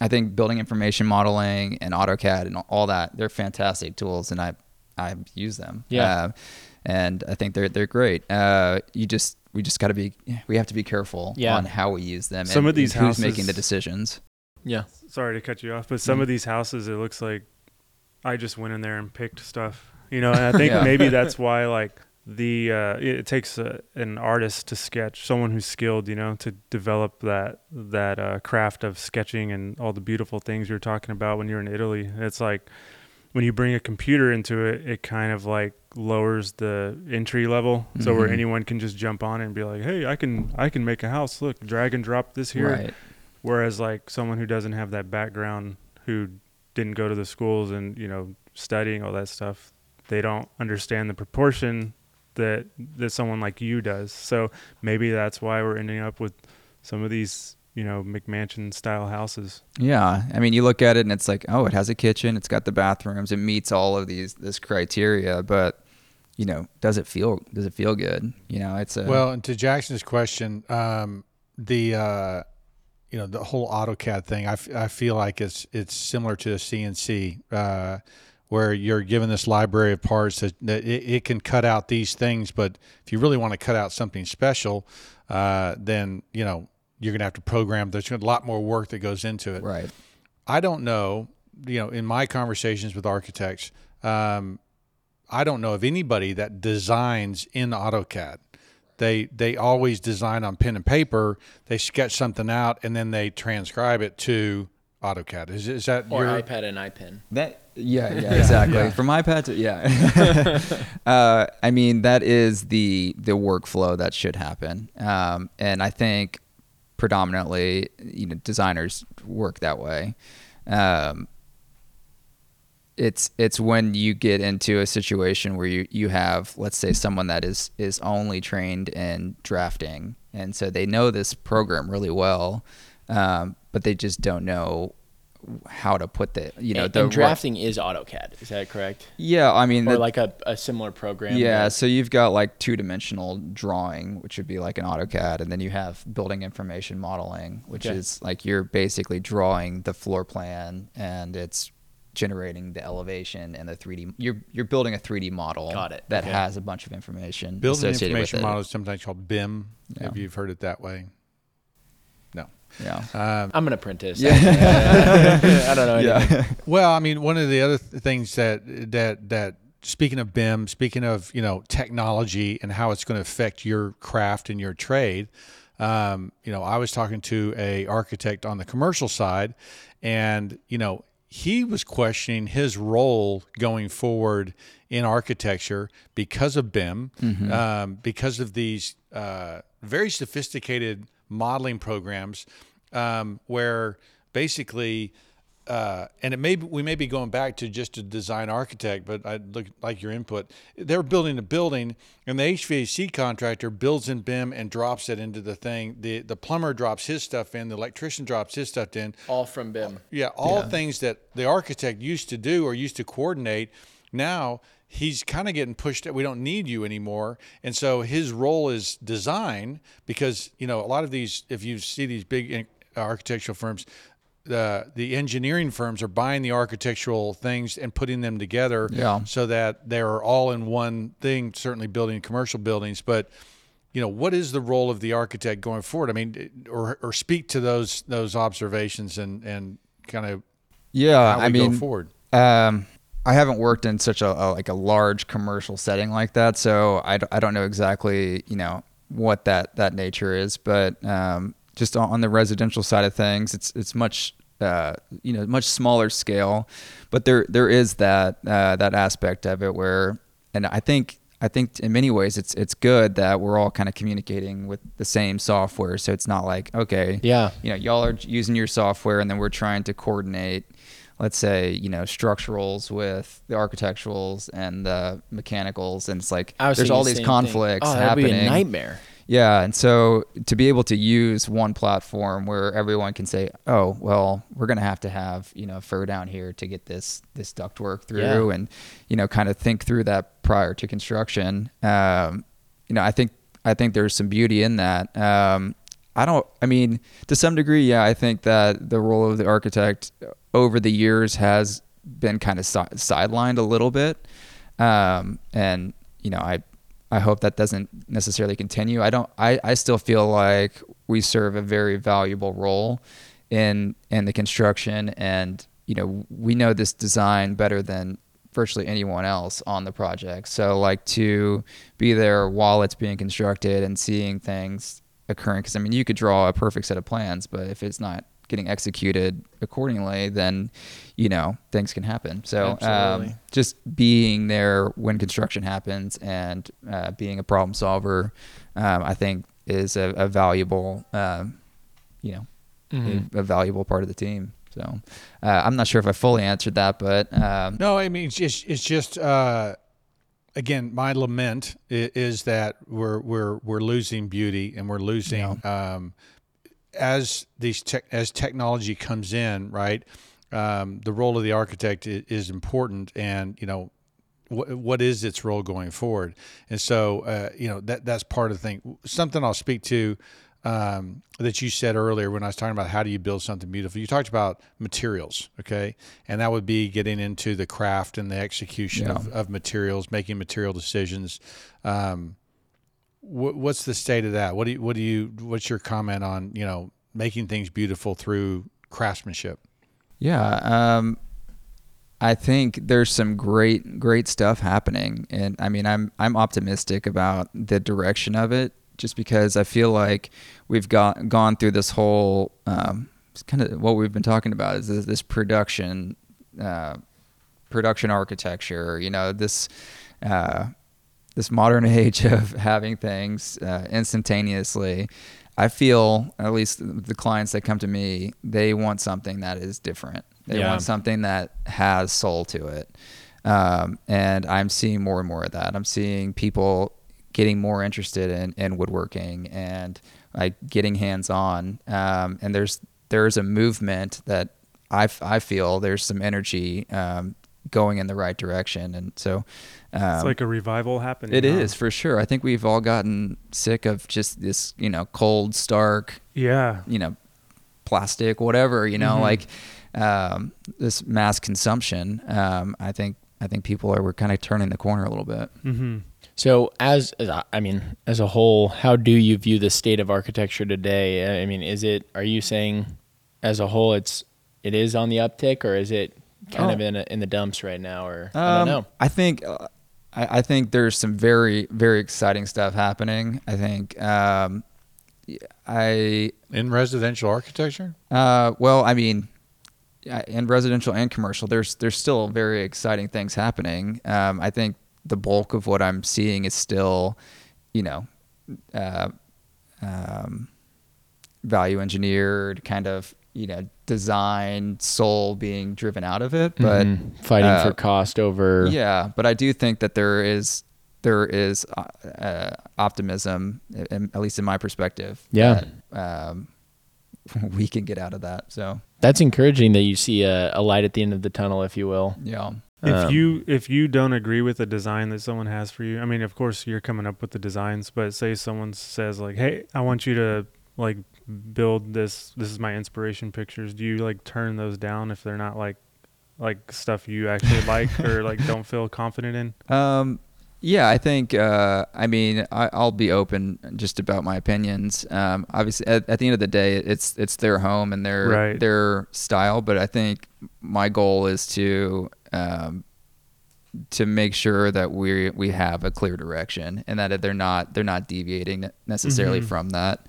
I think building information modeling and AutoCAD and all that they're fantastic tools, and I I use them. Yeah. Uh, and I think they're they're great. Uh, you just we just got to be we have to be careful Yeah. on how we use them. Some and, of these and who's houses- making the decisions. Yeah. Sorry to cut you off, but some of these houses, it looks like I just went in there and picked stuff. You know, and I think Yeah. maybe that's why like the uh, it it takes a, an artist to sketch, someone who's skilled, you know, to develop that that uh, craft of sketching and all the beautiful things you're talking about when you're in Italy. It's like when you bring a computer into it, it kind of like lowers the entry level, so where Mhm. anyone can just jump on and be like, "Hey, I can I can make a house. Look, drag and drop this here." Right. Whereas like someone who doesn't have that background, who didn't go to the schools and you know studying all that stuff, they don't understand the proportion that that someone like you does. So maybe that's why we're ending up with some of these you know McMansion style houses. Yeah, I mean, you look at it and it's like, oh, it has a kitchen, it's got the bathrooms, it meets all of these this criteria, but you know, does it feel does it feel good? You know, it's a well and to jackson's question um, the uh, you know the whole AutoCAD thing I, f- I feel like it's it's similar to a CNC uh, where you're given this library of parts that, that it, it can cut out these things but if you really want to cut out something special uh, then you know you're gonna have to program there's a lot more work that goes into it right. I don't know, you know, in my conversations with architects, um, I don't know of anybody that designs in AutoCAD. They they always design on pen and paper. They sketch something out and then they transcribe it to AutoCAD. Is is that Or your iPad and iPen. That yeah, yeah, exactly. From iPad to yeah. uh, I mean, that is the the workflow that should happen, um, and I think predominantly, you know, designers work that way. Um, it's it's when you get into a situation where you, you have let's say someone that is is only trained in drafting and so they know this program really well um, but they just don't know how to put the you know and, the and drafting is AutoCAD. Is that correct? Yeah, I mean, or the- like a, a similar program. yeah. that- So you've got like two dimensional drawing, which would be like an AutoCAD, and then you have building information modeling, which Okay. is like you're basically drawing the floor plan and it's generating the elevation and the 3D. You're you're building a 3D model. Got it. That Okay. has a bunch of information Building associated information with it. model is sometimes called BIM. Yeah. If you've heard it that way. No. Yeah. Um, I'm an apprentice. Yeah. I don't know. Anything. yeah. Well, I mean, one of the other th- things that that that speaking of BIM, speaking of you know technology and how it's going to affect your craft and your trade, um, you know, I was talking to a architect on the commercial side, and you know, he was questioning his role going forward in architecture because of BIM, um, because of these uh, very sophisticated modeling programs, um, where basically uh, and it may be, we may be going back to just a design architect, but I look like your input. They're building a building, and the HVAC contractor builds in BIM and drops it into the thing. the The plumber drops his stuff in. The electrician drops his stuff in. All from BIM. Yeah, all things that the architect used to do or used to coordinate. Now he's kind of getting pushed. We don't need you anymore, and so his role is design because you know a lot of these. If you see these big architectural firms, the the engineering firms are buying the architectural things and putting them together, Yeah. so that they're all in one thing. Certainly building commercial buildings, but you know what is the role of the architect going forward? I mean, or or speak to those those observations and and kind of Yeah. how we I mean, go forward. Um, I haven't worked in such a, a like a large commercial setting like that, so I, d- I don't know exactly you know what that that nature is, but um, just on, on the residential side of things, it's it's much uh, you know much smaller scale, but there there is that uh, that aspect of it where, and I think I think in many ways it's it's good that we're all kind of communicating with the same software, so it's not like okay, Yeah. you know, y'all are using your software and then we're trying to coordinate, let's say, you know, structurals with the architecturals and the mechanicals. And it's like, there's all the these conflicts. Oh, that'd happening. be a nightmare. Yeah. And so to be able to use one platform where everyone can say, oh, well, we're going to have to have, you know, fur down here to get this, this duct work through Yeah. and, you know, kind of think through that prior to construction. Um, you know, I think, I think there's some beauty in that. Um, I don't, I mean, to some degree, yeah, I think that the role of the architect over the years has been kind of si- sidelined a little bit. Um, and, you know, I, I hope that doesn't necessarily continue. I don't, I, I still feel like we serve a very valuable role in, in the construction and, you know, we know this design better than virtually anyone else on the project. So like to be there while it's being constructed and seeing things occurring because I mean you could draw a perfect set of plans, but if it's not getting executed accordingly, then you know things can happen. So um, just being there when construction happens and uh, being a problem solver, um, I think is a, a valuable, um, you know, Mm-hmm. a, a valuable part of the team. So uh, I'm not sure if I fully answered that, but um, No, I mean it's just, it's just uh, again my lament is, that we're we're we're losing beauty and we're losing um, as these tech as technology comes in, right? Um, the role of the architect is, is important, and you know what what is its role going forward, and so uh, you know that that's part of the thing. Something I'll speak to um, that you said earlier when I was talking about how do you build something beautiful. You talked about materials, okay, and that would be getting into the craft and the execution of, of materials, making material decisions. Um, wh- what's the state of that? What do you what do you what's your comment on you know making things beautiful through craftsmanship? Yeah, um, I think there's some great, great stuff happening, and I mean, I'm I'm optimistic about the direction of it, just because I feel like we've got gone through this whole um, kind of what we've been talking about is this, this production, uh, production architecture. You know, this. Uh, this modern age of having things uh, instantaneously, I feel at least the clients that come to me, they want something that is different. They Yeah. want something that has soul to it. Um, and I'm seeing more and more of that. I'm seeing people getting more interested in, in woodworking and like getting hands on. Um, and there's there's a movement that I, I feel there's some energy um, going in the right direction, and so um, It's like a revival happening. it huh? is for sure. I think we've all gotten sick of just this, you know, cold, stark, Yeah. you know, plastic, whatever, you know, Mhm. like um, this mass consumption. Um, I think I think people are we're kind of turning the corner a little bit. Mm-hmm. So, as, as a- I mean, as a whole, how do you view the state of architecture today? I mean, is it? Are you saying, as a whole, it's it is on the uptick, or is it kind Oh. of in a, in the dumps right now? Or I Um, don't know. I think uh, I, I think there's some very very exciting stuff happening. I think um, I In residential architecture? uh, well, I mean, in residential and commercial, there's there's still very exciting things happening. Um, I think the bulk of what I'm seeing is still, you know, uh, um, value engineered kind of you know design soul being driven out of it, but. Mhm. fighting uh, for cost over. Yeah, but I do think that there is there is uh, uh, optimism, in, at least in my perspective. Yeah. that, um, we can get out of that. So That's encouraging that you see a, a light at the end of the tunnel, if you will. yeah, If Um, you if you don't agree with the design that someone has for you, I mean, of course you're coming up with the designs, but say someone says like, "Hey, I want you to like build this. This is my inspiration pictures." Do you like turn those down if they're not like like stuff you actually like or like don't feel confident in? um, yeah. I think uh, I mean I, I'll be open just about my opinions. Um, obviously, at, at the end of the day, it's it's their home and their Right. their style. But I think my goal is to um, to make sure that we we have a clear direction and that they're not they're not deviating necessarily Mhm. from that.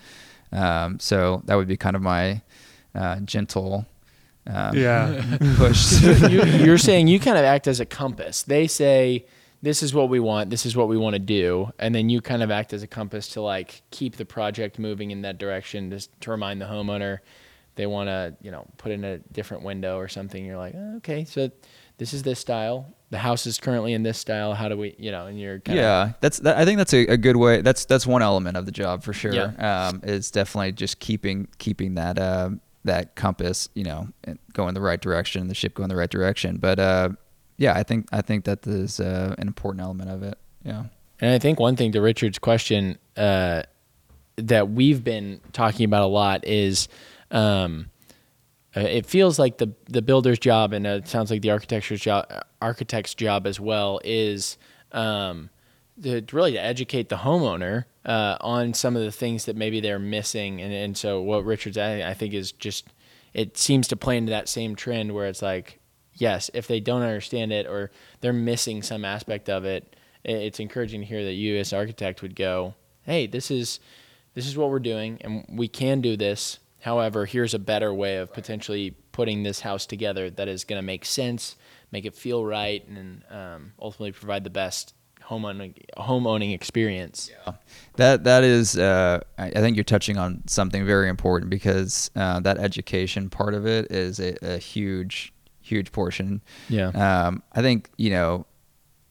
Um, so that would be kind of my uh, gentle um, Yeah. push. you, you're saying you kind of act as a compass. They say, this is what we want, this is what we want to do. And then you kind of act as a compass to like keep the project moving in that direction, just to remind the homeowner they want to, you know, put in a different window or something. You're like, oh, okay, so this is this style. The house is currently in this style. How do we, you know, and you're kind of, yeah, that's that, I think that's a, a good way. That's that's one element of the job for sure. Yeah. Um, is definitely just keeping keeping that um that compass, you know, and going the right direction, the ship going the right direction. But uh, yeah, I think I think that is uh, an important element of it. Yeah. And I think one thing to Richard's question uh, that we've been talking about a lot is um, uh, it feels like the the builder's job, and uh, it sounds like the architecture's job, architect's job as well, is um, to really to educate the homeowner uh, on some of the things that maybe they're missing. And, and so what Richard's I think, is just it seems to play into that same trend where it's like, yes, if they don't understand it or they're missing some aspect of it, it's encouraging to hear that you as architect would go, hey, this is this is what we're doing, and we can do this. However, here's a better way of potentially putting this house together that is going to make sense, make it feel right, and um, ultimately provide the best home owning, home owning experience. That that is, uh, I, I think you're touching on something very important because uh, that education part of it is a, a huge, huge portion. Yeah. Um, I think you know,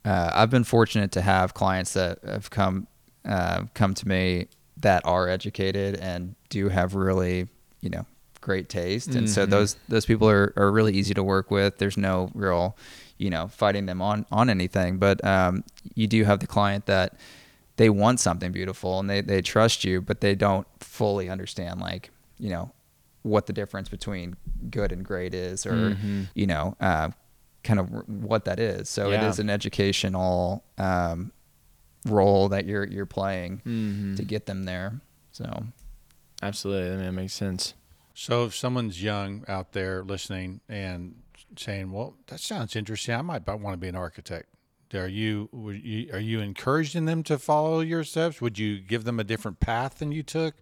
uh, I've been fortunate to have clients that have come uh, come to me that are educated and do have really, you know, great taste, and so Mhm. those those people are, are really easy to work with. There's no real, you know, fighting them on on anything, but um, you do have the client that they want something beautiful and they, they trust you, but they don't fully understand like, you know, what the difference between good and great is or, Mhm. you know, uh, kind of what that is. So it Yeah. is an educational um, role that you're, you're playing Mhm. to get them there. So Absolutely, I mean, that makes sense. So if someone's young out there listening and saying, "Well, that sounds interesting. I might want to be an architect." Are you, would you are you encouraging them to follow your steps? Would you give them a different path than you took,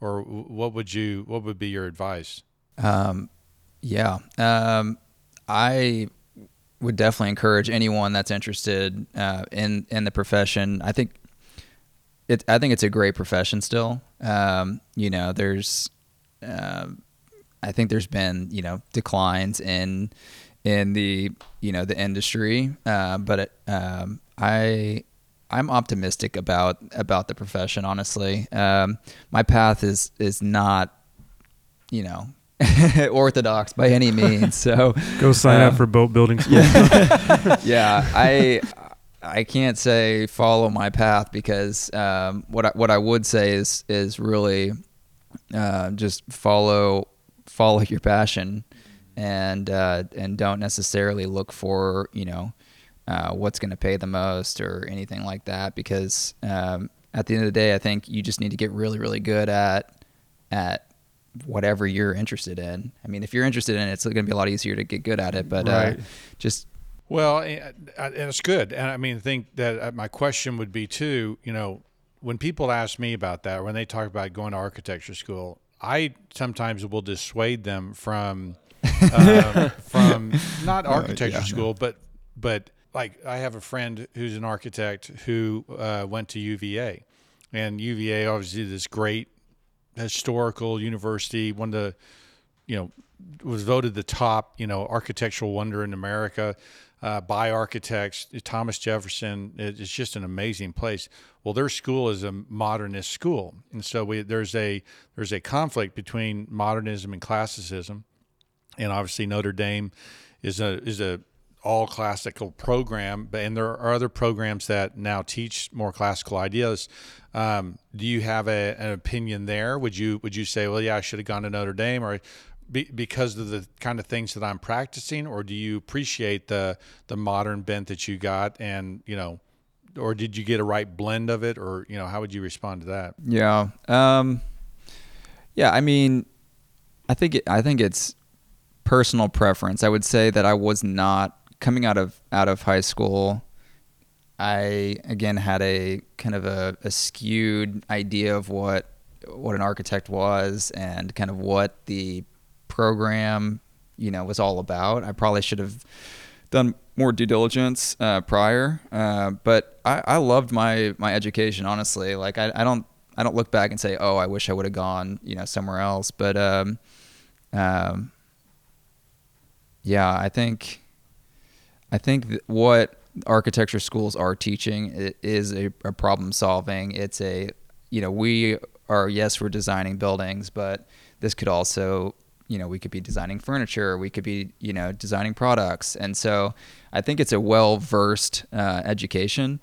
or what would you what would be your advice? Um, yeah. Um, I would definitely encourage anyone that's interested uh, in in the profession. I think it. I think it's a great profession still. Um, you know, there's. Um, I think there's been you know declines in in the you know the industry, uh, but it, um, I I'm optimistic about about the profession. Honestly, um, my path is is not you know orthodox by any means. So Go sign Um, up for boat building school. yeah, I I can't say follow my path because um, what I, what I would say is is really uh, just follow follow your passion and uh, and don't necessarily look for you know uh, what's going to pay the most or anything like that because um, at the end of the day I think you just need to get really really good at at whatever you're interested in. I mean, if you're interested in it, it's going to be a lot easier to get good at it. But uh, Right. just Well, and and it's good. And I mean, I think that uh, my question would be too, you know, when people ask me about that, when they talk about going to architecture school, I sometimes will dissuade them from um, from not architecture yeah, school, but but like I have a friend who's an architect who uh, went to UVA, and UVA obviously this great historical university, one of the you know was voted the top you know architectural wonder in America uh, by architects. Thomas Jefferson it's just an amazing place. Well, their school is a modernist school, and so we, there's a there's a conflict between modernism and classicism, and obviously Notre Dame is a is a all classical program, and there are other programs that now teach more classical ideas. Um, do you have a, an opinion there? Would you would you say, well, yeah, I should have gone to Notre Dame, or be, because of the kind of things that I'm practicing, or do you appreciate the the modern bent that you got, and you know, or did you get a right blend of it, or you know, how would you respond to that? Yeah. Um, yeah. I mean, I think it, I think it's personal preference. I would say that I was not coming out of out of high school. I again had a kind of a, a skewed idea of what what an architect was and kind of what the program you know was all about. I probably should have done more due diligence uh, prior, uh, but I, I loved my my education. Honestly, like I, I don't I don't look back and say, oh, I wish I would have gone you know somewhere else. But um, um, yeah, I think I think th- what architecture schools are teaching is a, a problem solving. It's a you know we are yes we're designing buildings, but this could also you know we could be designing furniture, we could be you know designing products, and so I think it's a well versed uh, education.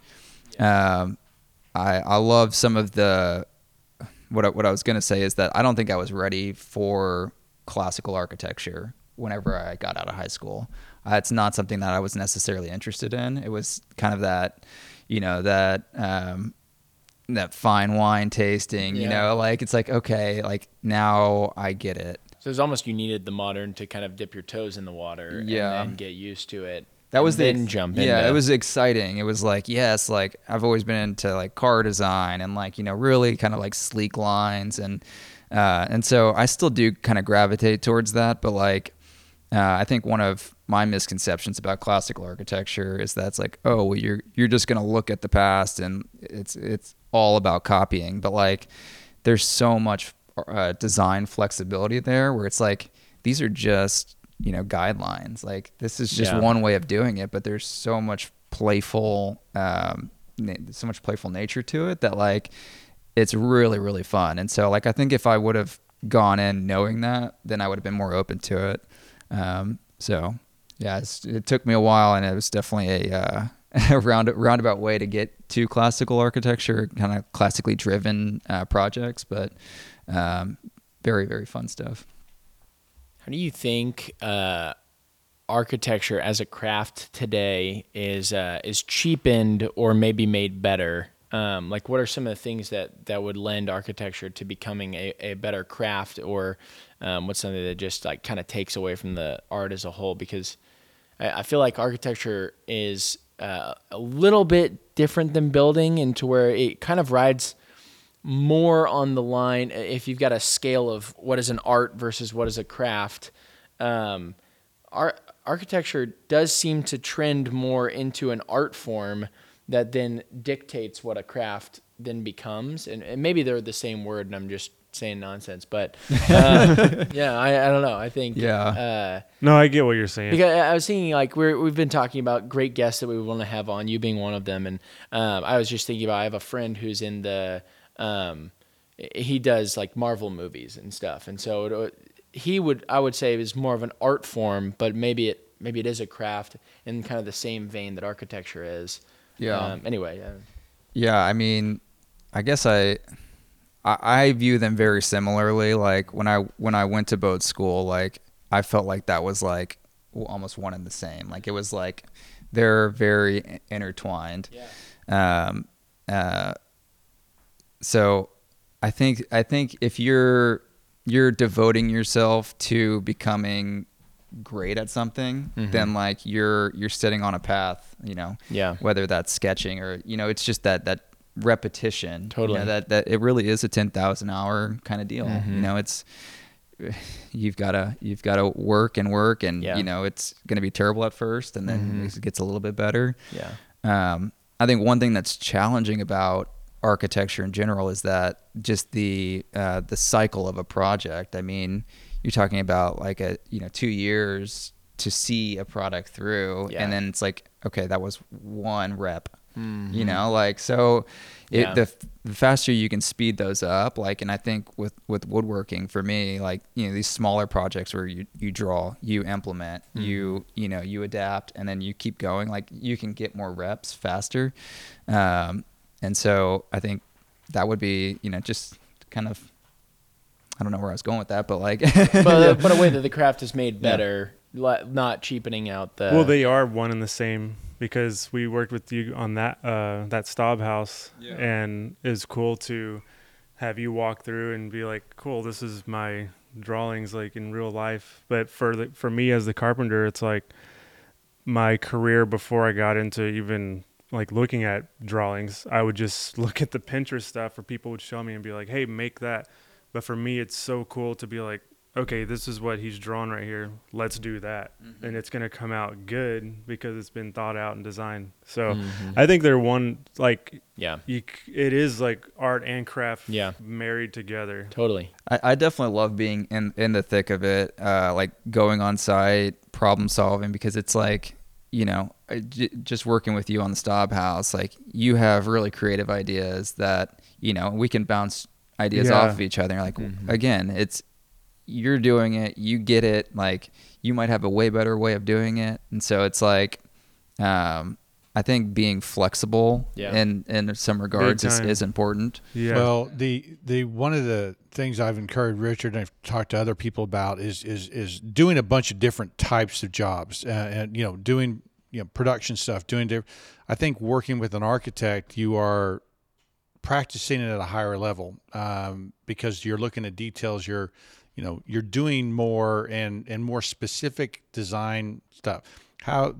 Um, I I love some of the what I, what I was gonna say is that I don't think I was ready for classical architecture whenever I got out of high school. Uh, it's not something that I was necessarily interested in. It was kind of that, you know, that um, that fine wine tasting. You know, like it's like okay, like now I get it. So it's almost you needed the modern to kind of dip your toes in the water Yeah. and then get used to it. That was the then jump Yeah, into- it was exciting. It was like yes, like I've always been into like car design and like you know really kind of like sleek lines and uh, and so I still do kind of gravitate towards that. But like uh, I think one of my misconceptions about classical architecture is that it's like oh well you're you're just gonna look at the past and it's it's all about copying. But like there's so much uh, design flexibility there where it's like these are just you know guidelines. Like this is just Yeah. one way of doing it but there's so much playful um so much playful nature to it that like it's really really fun. And so like i think if i would have gone in knowing that then i would have been more open to it. Um so yeah it's, it took me a while and it was definitely a uh a round roundabout way to get to classical architecture kind of classically driven uh, projects but um very very fun stuff How do you think uh, architecture as a craft today is uh, is cheapened or maybe made better? Um, like, what are some of the things that, that would lend architecture to becoming a, a better craft, or um, what's something that just like kind of takes away from the art as a whole? Because I, I feel like architecture is uh, a little bit different than building, into where it kind of rides more on the line if you've got a scale of what is an art versus what is a craft um, ar- architecture does seem to trend more into an art form that then dictates what a craft then becomes and, and maybe they're the same word and i'm just saying nonsense but uh, yeah I, I don't know i think Yeah. uh, No, I get what you're saying. because I was thinking like we're we've been talking about great guests that we want to have on, you being one of them, and um, I was just thinking about I have a friend who's in the um, he does like Marvel movies and stuff, and so it, he would I would say is more of an art form, but maybe it maybe it is a craft in kind of the same vein that architecture is. Yeah. Um, anyway, uh, Yeah, I mean, I guess I, I I view them very similarly. Like when I when I went to boat school, like I felt like that was like almost one and the same. Like it was like they're very intertwined. Um, uh, so I think I think if you're you're devoting yourself to becoming great at something, then like you're you're setting on a path, you know. Yeah. Whether that's sketching or you know, it's just that that repetition. you Totally. know, that that it really is a ten thousand hour kind of deal. Mm-hmm. You know, it's you've got to you've got to work and work and Yeah. Mm-hmm. you know it's going to be terrible at first and then it gets a little bit better yeah. um, I think one thing that's challenging about architecture in general is that just the uh, the cycle of a project. I mean, you're talking about like a you know two years to see a product through, Yeah. and then it's like okay, that was one rep. You know, like so, it, Yeah. the f- the faster you can speed those up, like, and I think with with woodworking for me, like you know these smaller projects where you you draw, you implement, you you know you adapt, and then you keep going. Like you can get more reps faster, um, and so I think that would be you know just kind of I don't know where I was going with that, but like but, uh, but a way that the craft is made better, li- not cheapening out the. well, they are one and the same because we worked with you on that uh, that Staub house, and it's cool to have you walk through and be like, "Cool, this is my drawings like in real life." But for the, for me as the carpenter, it's like my career before I got into even like looking at drawings. I would just look at the Pinterest stuff, or people would show me and be like, "Hey, make that." But for me, it's so cool to be like, okay, this is what he's drawn right here. Let's do that. And it's going to come out good because it's been thought out and designed. So Mm-hmm. I think they're one, like, yeah, you, it is like art and craft Yeah. married together. totally. I, I definitely love being in in the thick of it, uh, like going on site, problem solving, because it's like you know, I- j- just working with you on the Staub House, like you have really creative ideas that you know we can bounce ideas Yeah. off of each other. Like again, it's you're doing it, you get it. Like you might have a way better way of doing it, and so it's like. Um, I think being flexible Yeah. in in some regards is, is important. Yeah. Well, the the one of the things I've encouraged Richard and I've talked to other people about is is is doing a bunch of different types of jobs uh, and you know doing you know production stuff, doing different. I think working with an architect, you are practicing it at a higher level um, because you're looking at details. You're you know you're doing more and and more specific design stuff. How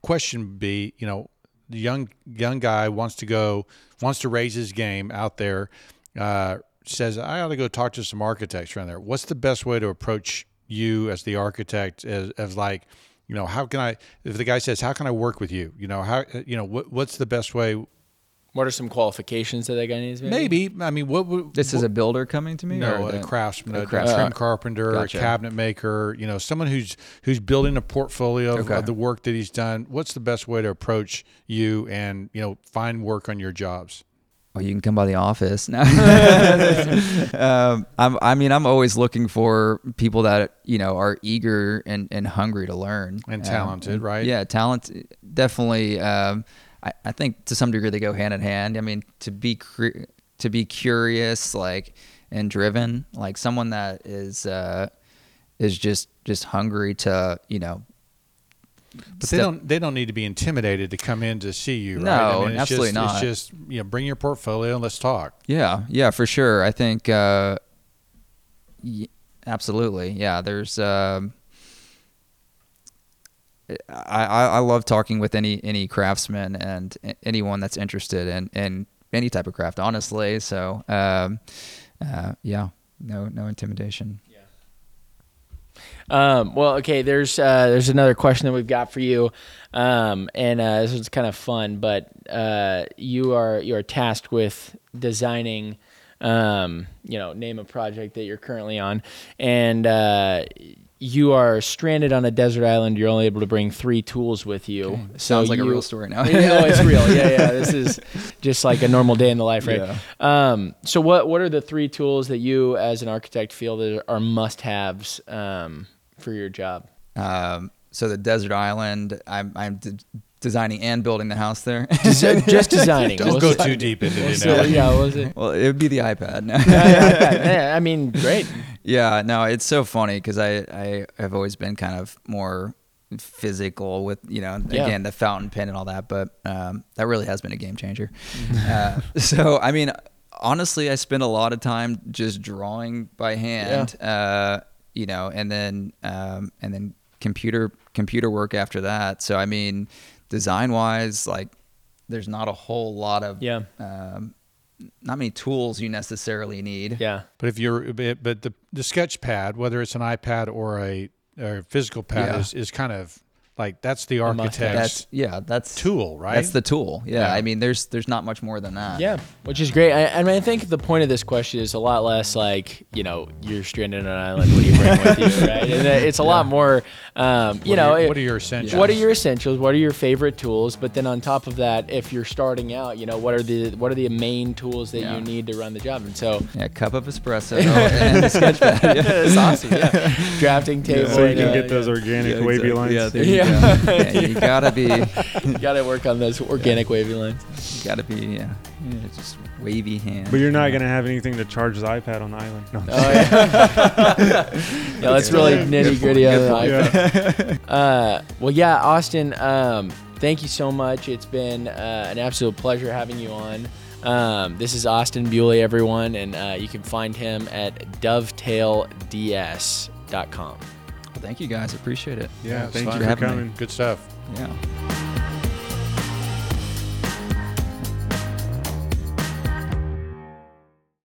question be you know the young young guy wants to go wants to raise his game out there uh, says i ought to go talk to some architects around there what's the best way to approach you as the architect as, as like you know how can i if the guy says how can i work with you you know how uh, you know what, what's the best way What are some qualifications that that guy needs? maybe i mean what would This is a builder coming to me. no, or a the- craftsman, a a, craftsman. trim carpenter, Gotcha. a cabinet maker. You know, someone who's who's building a portfolio of, Okay. of the work that he's done. What's the best way to approach you and you know find work on your jobs? Well, you can come by the office. No. um, I'm, I mean, I'm always looking for people that you know are eager and, and hungry to learn And Um, talented, right? Yeah, talent definitely. Um, I, I think to some degree they go hand in hand. I mean, to be cre- to be curious, like and driven, like someone that is uh, is just just hungry to you know But they don't they don't need to be intimidated to come in to see you, right? No, it's absolutely just, not. It's just you know, bring your portfolio and let's talk. Yeah, yeah, for sure. I think uh, y- absolutely. Yeah, there's. Um, I, I I love talking with any any craftsman and anyone that's interested in in any type of craft. Honestly, so um, uh, yeah, no no intimidation. Um, well, okay. There's uh, there's another question that we've got for you, um, and uh, this is kind of fun. But uh, you are you are tasked with designing, um, you know, name a project that you're currently on, and uh, you are stranded on a desert island. You're only able to bring three tools with you. So Sounds like a real story now. yeah, oh, it's real. Yeah, yeah. This is just like a normal day in the life, right? Yeah. Um, so what what are the three tools that you as an architect feel that are must haves um, for your job? Um, so the desert island, I'm, I'm d- designing and building the house there. Just, just designing. Don't What's go the- too deep into it. So, now. yeah, what was it? well, it would be the iPad. No. yeah, I mean, great. Yeah, no, it's so funny because I, I have always been kind of more physical with, you know, Yeah. again, the fountain pen and all that, but um, that really has been a game changer. Mm-hmm. uh, so, I mean, honestly, I spend a lot of time just drawing by hand, uh, you know, and then, um, and then computer, computer work after that. So, I mean, design wise, like, there's not a whole lot of, Yeah. um, not many tools you necessarily need. Yeah. But if you're, but but the the sketch pad, whether it's an iPad or a, or a physical pad, Yeah. is, is kind of like that's the must-have. That's yeah, that's tool, right? That's the tool. Yeah, Yeah. I mean, there's there's not much more than that. Yeah, which is great. I, I mean, I think the point of this question is a lot less like you know you're stranded on an island. What do you bring with you, right? And it's a lot more, um, you What know, are your, what are your essentials? what are your essentials? What are your favorite tools? But then on top of that, if you're starting out, you know, what are the what are the main tools that Yeah. you need to run the job? And so Yeah, cup of espresso and a sketch pad. Yeah. it's awesome. Yeah, drafting table. so you and, can uh, get those organic Yeah, wavy exactly. lines. Yeah, there you Yeah. Yeah, you gotta be, You got to work on those organic wavy lines. you gotta be, yeah, yeah, just wavy hand. But you're not gonna have anything to charge the iPad on the island. No. Oh yeah. yeah, that's really nitty gritty on the iPhone. Uh, well, yeah, Austin. Um, thank you so much. It's been uh, an absolute pleasure having you on. Um, this is Austin Bewley, everyone, and uh, you can find him at dovetailds.com thank you guys. Appreciate it. Yeah, yeah thank you for, for coming. Good stuff. Yeah.